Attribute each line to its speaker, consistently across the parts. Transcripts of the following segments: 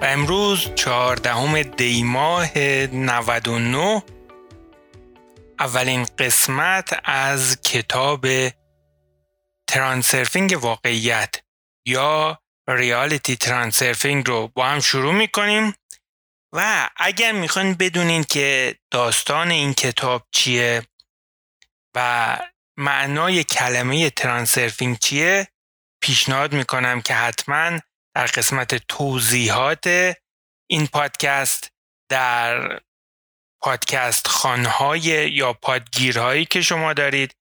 Speaker 1: و امروز چهاردهم دی ماه 99 اولین قسمت از کتاب ترانسرفینگ واقعیت یا Reality Transurfing رو با هم شروع می‌کنیم. و اگر می‌خواین بدونین که داستان این کتاب چیه و معنای کلمه ترانسرفینگ چیه پیشنهاد می‌کنم که حتما در قسمت توضیحات این پادکست در پادکست خانهای یا پادگیرهایی که شما دارید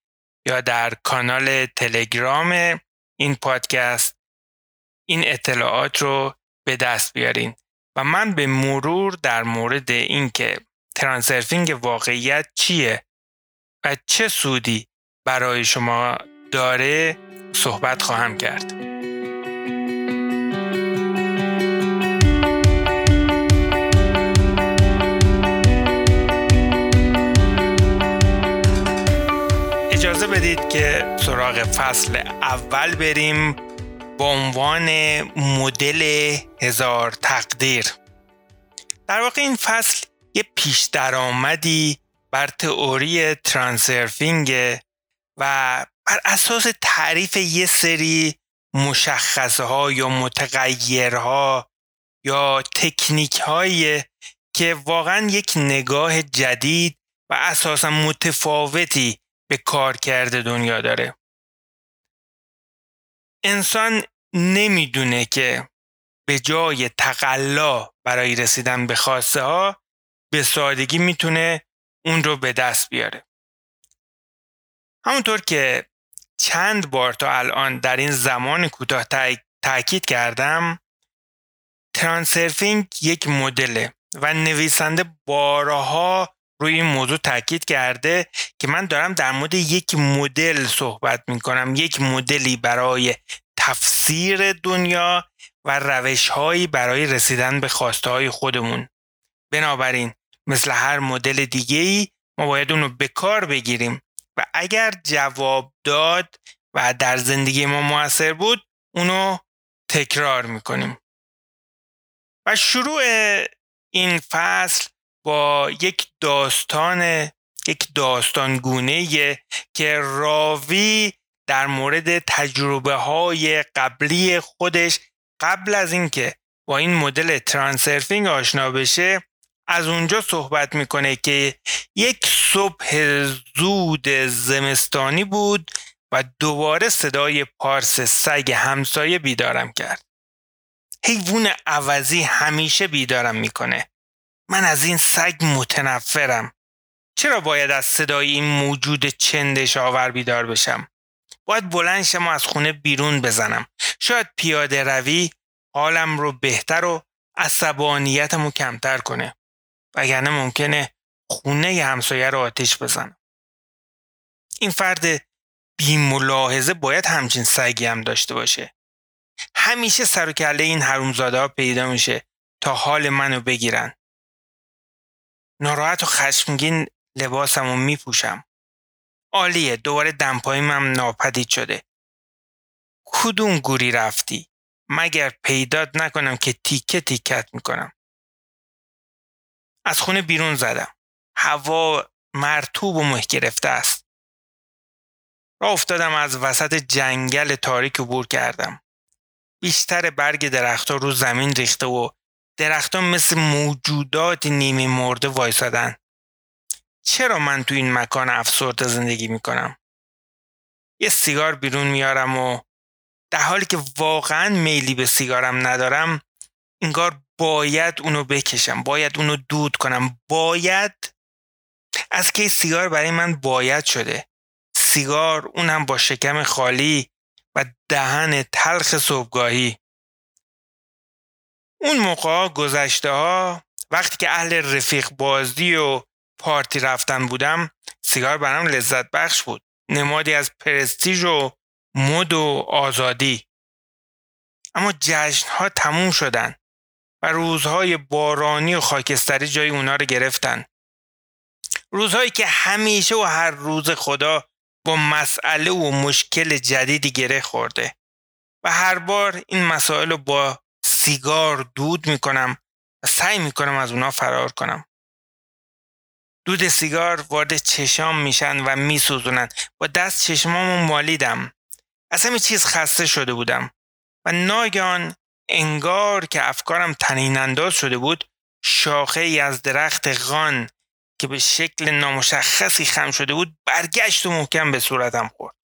Speaker 1: یا در کانال تلگرام این پادکست این اطلاعات رو به دست بیارین و من به مرور در مورد اینکه ترانسرفینگ واقعیت چیه و چه سودی برای شما داره صحبت خواهم کرد. بدید که سراغ فصل اول بریم با عنوان مدل هزار تقدیر. در واقع این فصل یه پیش درآمدی بر تئوری ترانسرفینگ و بر اساس تعریف یه سری مشخصه یا متغیرها یا تکنیک هایی که واقعا یک نگاه جدید و اساسا متفاوتی به کار کرده دنیا داره. انسان نمی‌دونه که به جای تقلا برای رسیدن به خواسته ها به سادگی می‌تونه اون رو به دست بیاره. همونطور که چند بار تا الان در این زمان کوتاه تاکید کردم ترانسرفینگ یک مدله و نویسنده بارها روی این موضوع تاکید کرده که من دارم در مورد یک مدل صحبت می کنم یک مدلی برای تفسیر دنیا و روشهایی برای رسیدن به خواسته های خودمون. بنابراین مثل هر مدل دیگه ای ما باید اونو به کار بگیریم و اگر جواب داد و در زندگی ما موثر بود اونو تکرار می‌کنیم. و شروع این فصل با یک داستان یک داستان گونه که راوی در مورد تجربه های قبلی خودش قبل از اینکه با این مدل ترانسرفینگ آشنا بشه از اونجا صحبت می‌کنه که یک صبح زود زمستانی بود و دوباره صدای پارس سگ همسایه بیدارم کرد. حیوان عوضی همیشه بیدارم می‌کنه. من از این سگ متنفرم. چرا باید از صدای این موجود چندش آور بیدار بشم؟ باید بلند شم از خونه بیرون بزنم. شاید پیاده روی حالم رو بهتر و عصبانیتم رو کمتر کنه. وگرنه ممکنه خونه همسایه رو آتش بزنم. این فرد بی ملاحظه باید همچین سگی هم داشته باشه. همیشه سر و کله این حرومزاده ها پیدا میشه تا حال منو بگیرن. ناراحت و خشمگین لباسم رو میپوشم. عالیه دوباره دمپاییم هم ناپدید شده. کدوم گوری رفتی؟ مگر پیدات نکنم که تیکه تیکت می‌کنم. از خونه بیرون زدم. هوا مرتوب و مه گرفته است. را افتادم از وسط جنگل تاریک عبور کردم. بیشتر برگ درختها رو زمین ریخته و درختها مثل موجودات نیمه مرده وایسادن. چرا من تو این مکان افسرده زندگی می‌کنم؟ یه سیگار بیرون میارم و در حالی که واقعا میلی به سیگارم ندارم انگار باید اونو بکشم باید اونو دود کنم باید از کی سیگار برای من باید شده سیگار اونم با شکم خالی و دهن تلخ صبحگاهی اون موقع گذشته ها وقتی که اهل رفیق بازی و پارتی رفتن بودم سیگار برام لذت بخش بود. نمادی از پرستیژ و مد و آزادی. اما جشن ها تموم شدن و روزهای بارانی و خاکستری جای اونا رو گرفتن. روزهایی که همیشه و هر روز خدا با مسئله و مشکل جدیدی گره خورده و هر بار این مسائل رو با سیگار دود می‌کنم و سعی می‌کنم از اونا فرار کنم. دود سیگار وارد چشام میشن و میسوزونن. با دست چشمامو مالیدم. از همه چیز خسته شده بودم و ناگهان انگار که افکارم تنین انداز شده بود شاخه ای از درخت غان که به شکل نامشخصی خم شده بود برگشت و محکم به صورتم خورد.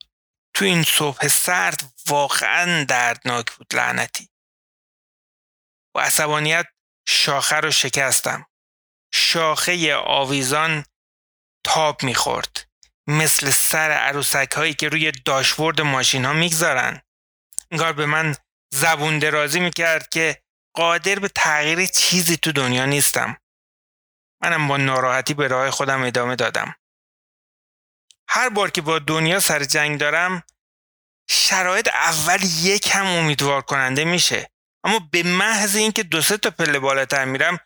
Speaker 1: تو این صبح سرد واقعا دردناک بود لعنتی. با عصبانیت شاخه رو شکستم. شاخه آویزان تاب می‌خورد. مثل سر عروسک هایی که روی داشبورد ماشین ها می‌گذارن. انگار به من زبون درازی می‌کرد که قادر به تغییر چیزی تو دنیا نیستم. منم با ناراحتی به راه خودم ادامه دادم. هر بار که با دنیا سر جنگ دارم شرایط اول یک هم امیدوار کننده میشه. اما به محض اینکه دو سه تا پله بالاتر میرم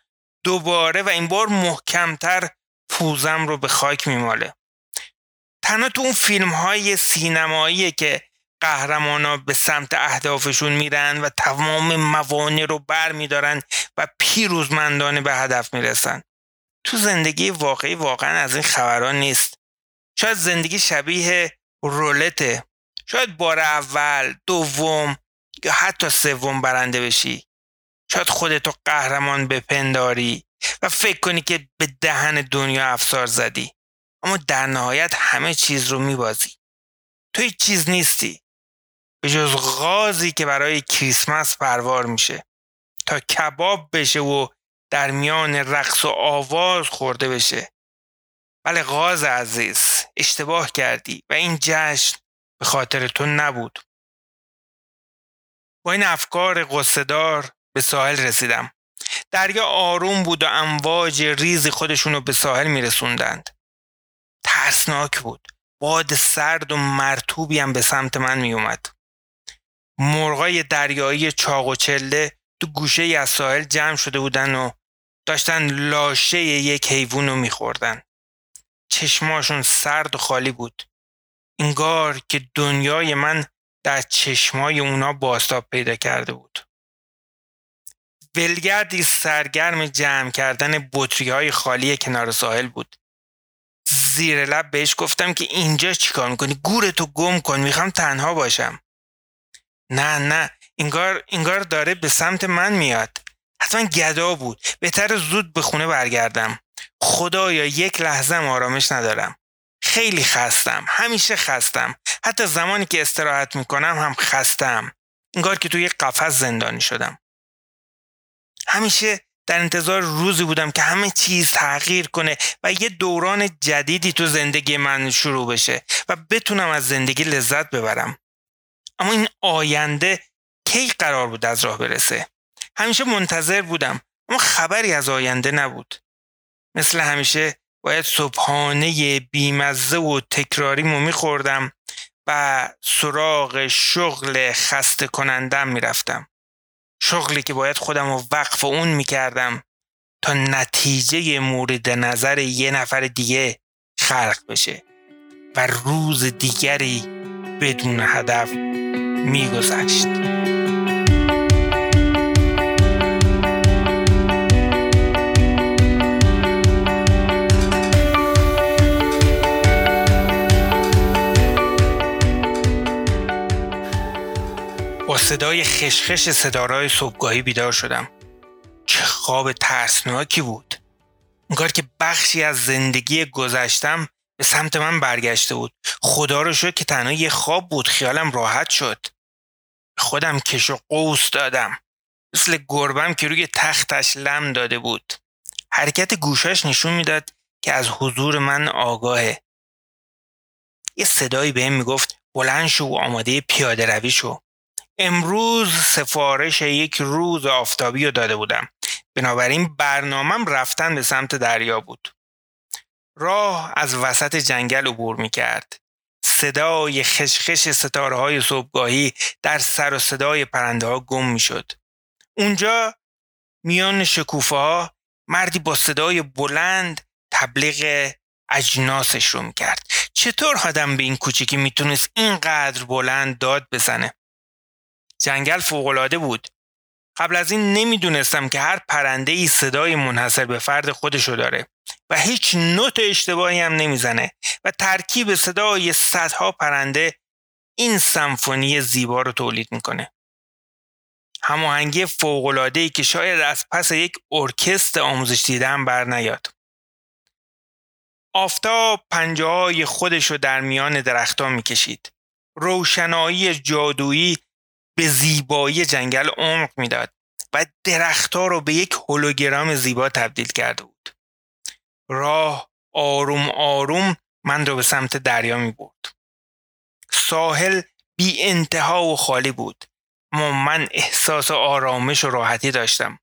Speaker 1: دوباره و این بار محکمتر پوزم رو به خاک میماله. تنها تو اون فیلم های سینمایی که قهرمانا به سمت اهدافشون میرن و تمام موانع رو بر میدارن و پیروزمندانه به هدف می‌رسن. تو زندگی واقعی واقعا از این خبران نیست. شاید زندگی شبیه رولته. شاید بار اول دوم یا حتی سوم برنده بشی. شاید خودتو قهرمان بپنداری و فکر کنی که به دهن دنیا افسار زدی. اما در نهایت همه چیز رو میبازی. تو هیچ چیز نیستی. به جز غازی که برای کریسمس پروار میشه. تا کباب بشه و در میان رقص و آواز خورده بشه. بله غاز عزیز اشتباه کردی و این جشن به خاطر تو نبود. با این افکار قصدار به ساحل رسیدم. دریا آروم بود و امواج ریزی خودشون رو به ساحل میرسوندند. ترسناک بود. باد سرد و مرتوبی هم به سمت من میومد مرغای دریایی چاق و چله تو گوشه ای از ساحل جمع شده بودن و داشتن لاشه یک حیوان رو میخوردن. چشماشون سرد و خالی بود. انگار که دنیای من در چشمای اونا باستاب پیدا کرده بود. ولگردی سرگرم جمع کردن بطری های خالی کنار ساحل بود. زیر لب بهش گفتم که اینجا چیکار می‌کنی؟ گورتو گم کن می‌خوام تنها باشم. نه نه انگار انگار داره به سمت من میاد. حتما گدا بود. بهتر زود به خونه برگردم. خدایا یک لحظه آرامش ندارم. خیلی خستم. همیشه خستم. حتی زمانی که استراحت می‌کنم هم خستم انگار که توی قفس زندانی شدم. همیشه در انتظار روزی بودم که همه چیز تغییر کنه و یه دوران جدیدی تو زندگی من شروع بشه و بتونم از زندگی لذت ببرم. اما این آینده کی قرار بود از راه برسه؟ همیشه منتظر بودم اما خبری از آینده نبود. مثل همیشه باید صبحانه بیمزه و تکراریمو میخوردم. و سراغ شغل خسته کنندم می‌رفتم. شغلی که باید خودم رو وقف اون می‌کردم تا نتیجه مورد نظر یه نفر دیگه خلق بشه و روز دیگری بدون هدف میگذشت. صدای خشخش صدارای صبحگاهی بیدار شدم. چه خواب ترسناکی بود. انگار که بخشی از زندگی گذشتم به سمت من برگشته بود. خدا رو شد که تنها یه خواب بود. خیالم راحت شد. خودم کش و قوس دادم. مثل گربم که روی تختش لم داده بود. حرکت گوشش نشون می‌داد که از حضور من آگاهه. یه صدایی بهم می‌گفت بلند شو و آماده پیاده روی شو. امروز سفارش یک روز آفتابی رو داده بودم. بنابراین برنامهم رفتن به سمت دریا بود. راه از وسط جنگل عبور می کرد صدای خشخش ستاره های صبحگاهی در سر و صدای پرنده ها گم می شد اونجا میان شکوفه ها مردی با صدای بلند تبلیغ اجناسش رو می‌کرد. چطور آدم به این کوچیکی می‌تونست اینقدر بلند داد بزنه؟ جنگل فوقالعاده بود قبل از این نمی‌دونستم که هر پرنده ای صدای منحصر به فرد خودشو داره و هیچ نوت اشتباهی هم نمی‌زنه و ترکیب صدای صدها پرنده این سمفونی زیبا رو تولید می‌کنه. هماهنگی ای که شاید از پس یک ارکست آموزش دیده هم بر نیاد. آفتاب پنجه های خودش رو در میان درختان می‌کشید. روشنایی جادویی به زیبایی جنگل عمق می‌داد و درختها رو به یک هولوگرام زیبا تبدیل کرده بود. راه آروم آروم من رو به سمت دریا می برد. ساحل بی انتها و خالی بود اما من احساس آرامش و راحتی داشتم.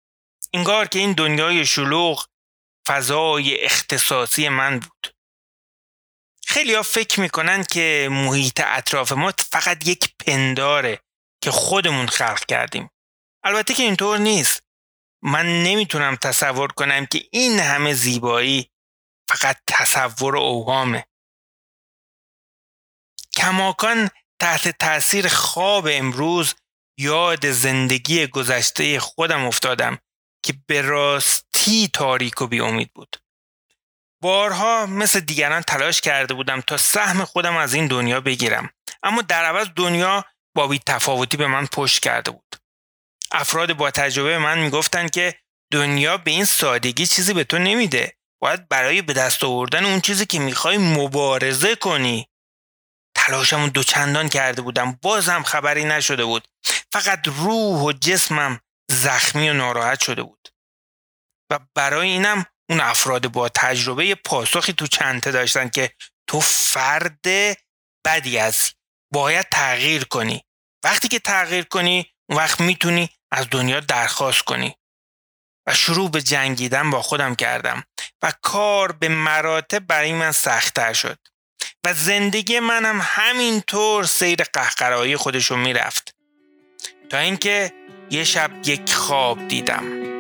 Speaker 1: انگار که این دنیای شلوغ فضای اختصاصی من بود. خیلی ها فکر می‌کنن که محیط اطراف ما فقط یک پنداره که خودمون خلق کردیم. البته که اینطور نیست. من نمی‌تونم تصور کنم که این همه زیبایی فقط تصور اوهامه. کماکان تحت تاثیر خواب امروز یاد زندگی گذشته خودم افتادم که به راستی تاریک و امید بود. بارها مثل دیگران تلاش کرده بودم تا سهم خودم از این دنیا بگیرم اما در عوض دنیا با تفاوتی به من پشت کرده بود. افراد با تجربه من می‌گفتند که دنیا به این سادگی چیزی به تو نمیده. باید برای به دست آوردن اون چیزی که می‌خوای مبارزه کنی. تلاشمون دوچندان کرده بودم بازم خبری نشده بود. فقط روح و جسمم زخمی و ناراحت شده بود. و برای اینم اون افراد با تجربه پاسخی تو چنته داشتن که تو فرد بدی هستی باید تغییر کنی. وقتی که تغییر کنی اون وقت می‌تونی از دنیا درخواست کنی. و شروع به جنگیدن با خودم کردم. و کار به مراتب برای من سختتر شد. و زندگی منم همینطور سیر قهقرایی خودشو می‌رفت. تا اینکه یه شب یک خواب دیدم.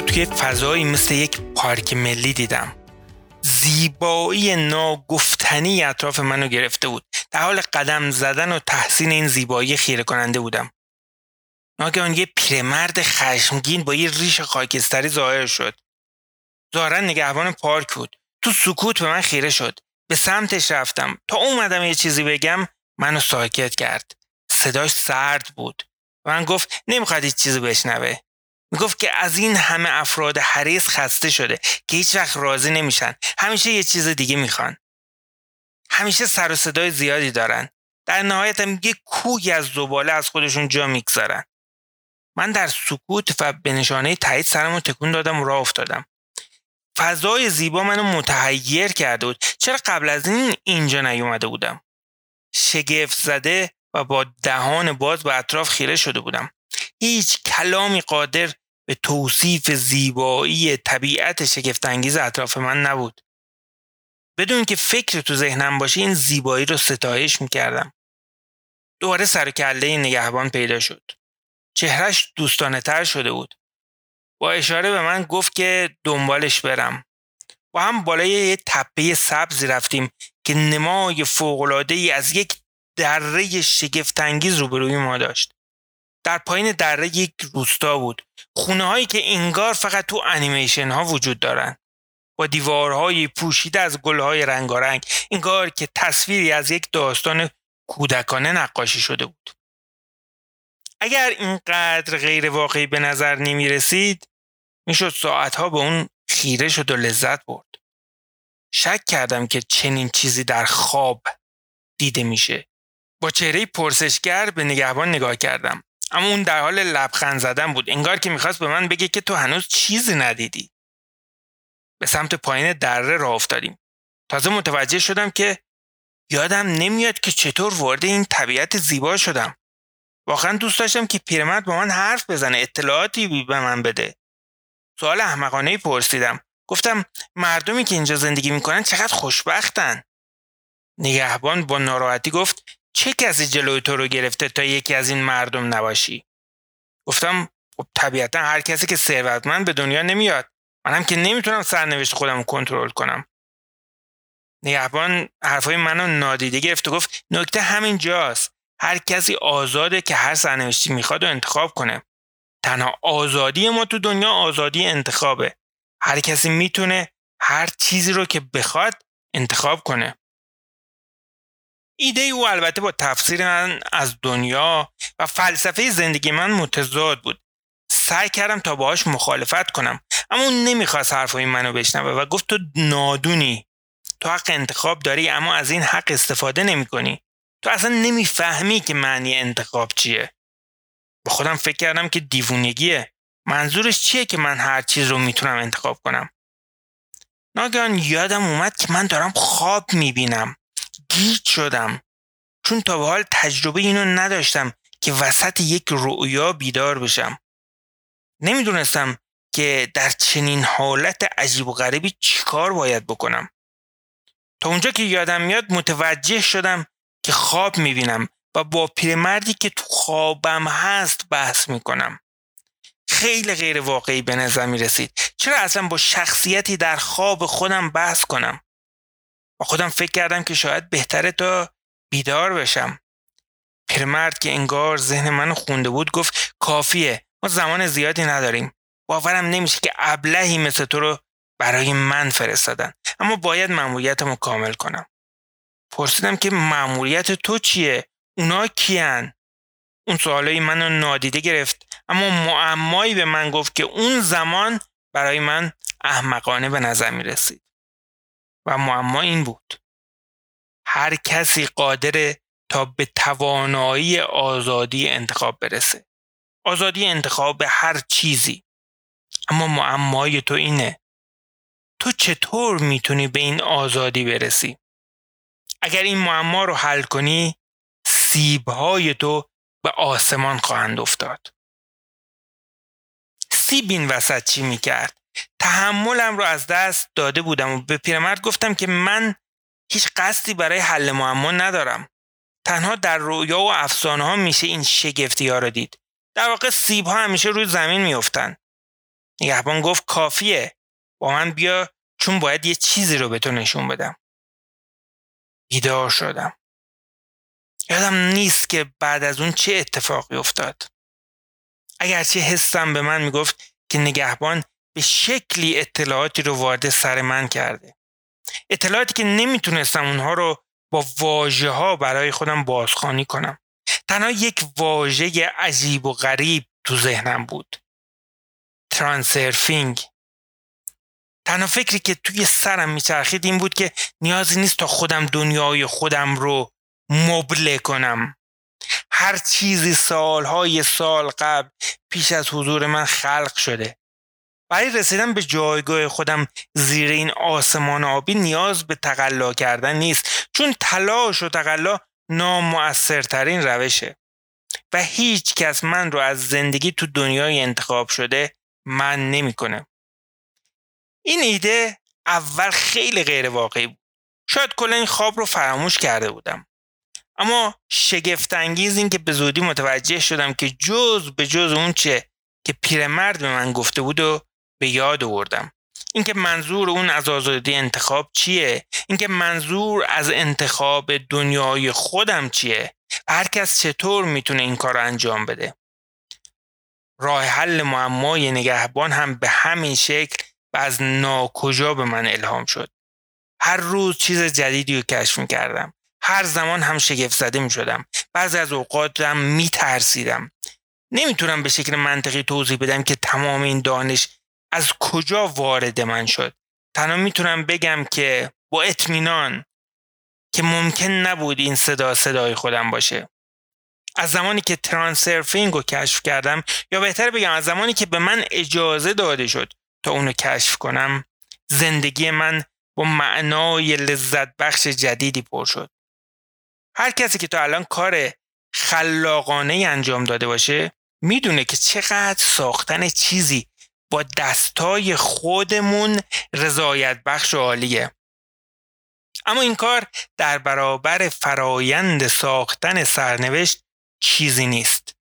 Speaker 1: توی فضایی مثل یک پارک ملی دیدم. زیبایی ناگفتنی اطراف منو گرفته بود. در حال قدم زدن و تحسین این زیبایی خیره کننده بودم. ناگهان یه پیرمرد خشمگین با یه ریش خاکستری ظاهر شد. ظاهرا نگهبان پارک بود. تو سکوت به من خیره شد. به سمتش رفتم. تا اومدم یه چیزی بگم منو ساکت کرد. صداش سرد بود. من گفت نمی‌خواد هیچ چیزی بشنوه. می‌گفت که از این همه افراد حریص خسته شده که هیچ وقت راضی نمیشن. همیشه یه چیز دیگه می‌خوان. همیشه سر و صدای زیادی دارن. در نهایت هم یه کوی از زباله از خودشون جا می‌گذارن. من در سکوت و به نشانه تایید سرمو تکون دادم و راه افتادم. فضای زیبا منو متحیر کرده بود. چرا قبل از این اینجا نیومده بودم؟ شگفت زده و با دهان باز به اطراف خیره شده بودم. هیچ کلامی قادر به توصیف زیبایی طبیعت شگفتانگیز اطراف من نبود. بدون که فکر تو ذهنم باشه این زیبایی رو ستایش می‌کردم. دوباره سر کله نگهبان پیدا شد. چهرش دوستانه تر شده بود. با اشاره به من گفت که دنبالش برم. با هم بالای یه تپه سبزی رفتیم که نمای فوقلاده ای از یک دره شگفتانگیز روبروی ما داشت. در پایین دره یک روستا بود. خونه هایی که انگار فقط تو انیمیشن ها وجود دارن. با دیوارهای پوشیده از گلهای رنگارنگ انگار که تصویری از یک داستان کودکانه نقاشی شده بود. اگر اینقدر غیر واقعی به نظر نمی رسید می‌شد ساعتها به اون خیره شد و لذت برد. شک کردم که چنین چیزی در خواب دیده میشه. با چهره پرسشگر به نگهبان نگاه کردم. اما اون در حال لبخند زدن بود. انگار که می‌خواست به من بگه که تو هنوز چیزی ندیدی. به سمت پایین دره راه افتادیم. تازه متوجه شدم که یادم نمیاد که چطور وارد این طبیعت زیبا شدم. واقعا دوست داشتم که پیرمرد با من حرف بزنه اطلاعاتی به من بده. سوال احمقانه پرسیدم. گفتم مردمی که اینجا زندگی می‌کنن چقدر خوشبختن؟ نگهبان با ناراحتی گفت چه کسی جلوی تو رو گرفته تا یکی از این مردم نباشی؟ گفتم خب طبیعتا هر کسی که ثروتمند به دنیا نمیاد. منم که نمی‌تونم سرنوشت خودم کنترل کنم. نگهبان حرفای منو نادیده گرفت و گفت نکته همین جاست. هر کسی آزاده که هر سرنوشتی می‌خواد و انتخاب کنه. تنها آزادی ما تو دنیا آزادی انتخابه. هر کسی می‌تونه هر چیزی رو که بخواد انتخاب کنه. ایده او البته با تفسیر من از دنیا و فلسفه زندگی من متضاد بود. سعی کردم تا باهاش مخالفت کنم اما اون نمی‌خواست حرفای منو بشنوه و گفت تو نادونی. تو حق انتخاب داری اما از این حق استفاده نمی کنی. تو اصلا نمی‌فهمی که معنی انتخاب چیه. با خودم فکر کردم که دیوونگیه. منظورش چیه که من هر چیز رو می‌تونم انتخاب کنم؟ ناگهان یادم اومد که من دارم خواب می‌بینم. گیج شدم. چون تا به حال تجربه اینو نداشتم که وسط یک رؤیا بیدار بشم. نمی‌دونستم که در چنین حالت عجیب و غریبی چیکار باید بکنم. تا اونجا که یادم میاد متوجه شدم که خواب می‌بینم و با پیرمردی که تو خوابم هست بحث می‌کنم. خیلی غیر واقعی به نظر می رسید چرا اصلا با شخصیتی در خواب خودم بحث کنم؟ با خودم فکر کردم که شاید بهتره تا بیدار بشم. پیرمرد که انگار ذهن منو خونده بود گفت کافیه ما زمان زیادی نداریم. باورم نمیشه که ابلهی مثل تو رو برای من فرستادن. اما باید مأموریتمو کامل کنم. پرسیدم که مأموریت تو چیه؟ اونا کیان؟ اون سوالای منو نادیده گرفت اما معمایی به من گفت که اون زمان برای من احمقانه به نظر می رسید و معما این بود. هر کسی قادر تا به توانایی آزادی انتخاب برسه. آزادی انتخاب به هر چیزی. اما معمای تو اینه. تو چطور می‌تونی به این آزادی برسی؟ اگر این معما رو حل کنی سیبهای تو به آسمان خواهند افتاد. سیب این وسط چی می‌کرد؟ تحملم رو از دست داده بودم و به پیرمرد گفتم که من هیچ قصدی برای حل معما ندارم. تنها در رویا و افسانه ها میشه این شگفتی ها رو دید. در واقع سیب ها همیشه روی زمین میافتند نگهبان گفت کافیه. با من بیا چون باید یه چیزی رو به تو نشون بدم. بیدار شدم. یادم نیست که بعد از اون چه اتفاقی افتاد. اگرچه حسم به من می‌گفت که نگهبان به شکلی اطلاعاتی رو وارد سر من کرده. اطلاعاتی که نمی‌تونستم اونها رو با واژه ها برای خودم بازخوانی کنم. تنها یک واژه عجیب و غریب تو ذهنم بود. ترانسرفینگ. تنها فکری که توی سرم میچرخید این بود که نیازی نیست تا خودم دنیای خودم رو مبله کنم. هر چیزی سالهای سال قبل پیش از حضور من خلق شده. برای رسیدن به جایگاه خودم زیر این آسمان آبی نیاز به تقلا کردن نیست. چون تلاش و تقلا نامؤثرترین روشه. و هیچ کس من رو از زندگی تو دنیای انتخاب شده من نمی‌کنه. این ایده اول خیلی غیر واقعی بود. شاید کلا این خواب رو فراموش کرده بودم. اما شگفت انگیز این که به زودی متوجه شدم که جز به جز اون چه که پیرمرد به من گفته بود و به یاد آوردم. اینکه منظور اون از آزادی انتخاب چیه؟ اینکه منظور از انتخاب دنیای خودم چیه؟ هر کس چطور می‌تونه این کار انجام بده؟ راه حل معمای نگهبان هم به همین شکل و از ناکجا به من الهام شد. هر روز چیز جدیدی رو کشف می‌کردم. هر زمان هم شگفت زده می شدم بعضی از اوقاتم می ترسیدم نمی‌تونم به شکل منطقی توضیح بدم که تمام این دانش از کجا وارد من شد؟ تنها می‌تونم بگم که با اطمینان که ممکن نبود این صدا صدای خودم باشه. از زمانی که ترانسرفینگ رو کشف کردم یا بهتر بگم از زمانی که به من اجازه داده شد تا اونو کشف کنم زندگی من با معنای لذت بخش جدیدی پر شد. هر کسی که تا الان کار خلاقانه انجام داده باشه می‌دونه که چقدر ساختن چیزی با دستای خودمون رضایت بخش و عالیه. اما این کار در برابر فرایند ساختن سرنوشت چیزی نیست.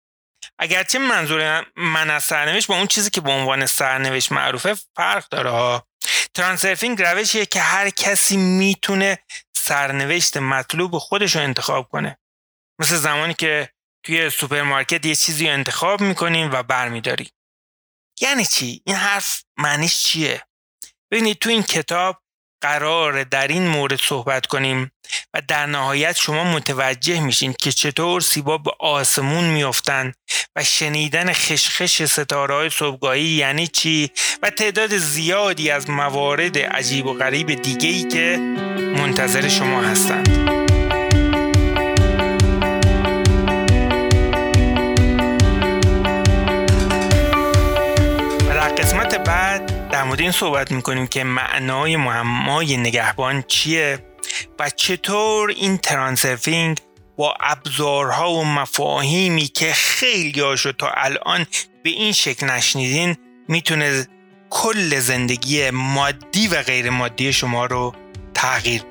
Speaker 1: اگرچه منظور من از سرنوشت با اون چیزی که به عنوان سرنوشت معروفه فرق داره ها. ترانسرفینگ روشیه که هر کسی می‌تونه سرنوشت مطلوب خودش رو انتخاب کنه. مثل زمانی که توی سوپرمارکت یه چیزی رو انتخاب می‌کنیم و برمیداریم. یعنی چی؟ این حرف معنیش چیه؟ ببینید تو این کتاب قراره در این مورد صحبت کنیم و در نهایت شما متوجه میشین که چطور سیبا به آسمون میافتند و شنیدن خشخش ستاره های صبحگاهی یعنی چی و تعداد زیادی از موارد عجیب و غریب دیگه ای که منتظر شما هستند. مورد این صحبت می‌کنیم که معنای معمای نگهبان چیه و چطور این ترانسرفینگ با ابزارها و مفاهیمی که خیلی هاشو تا الان به این شکل نشنیدین می‌تونه کل زندگی مادی و غیر مادی شما رو تغییر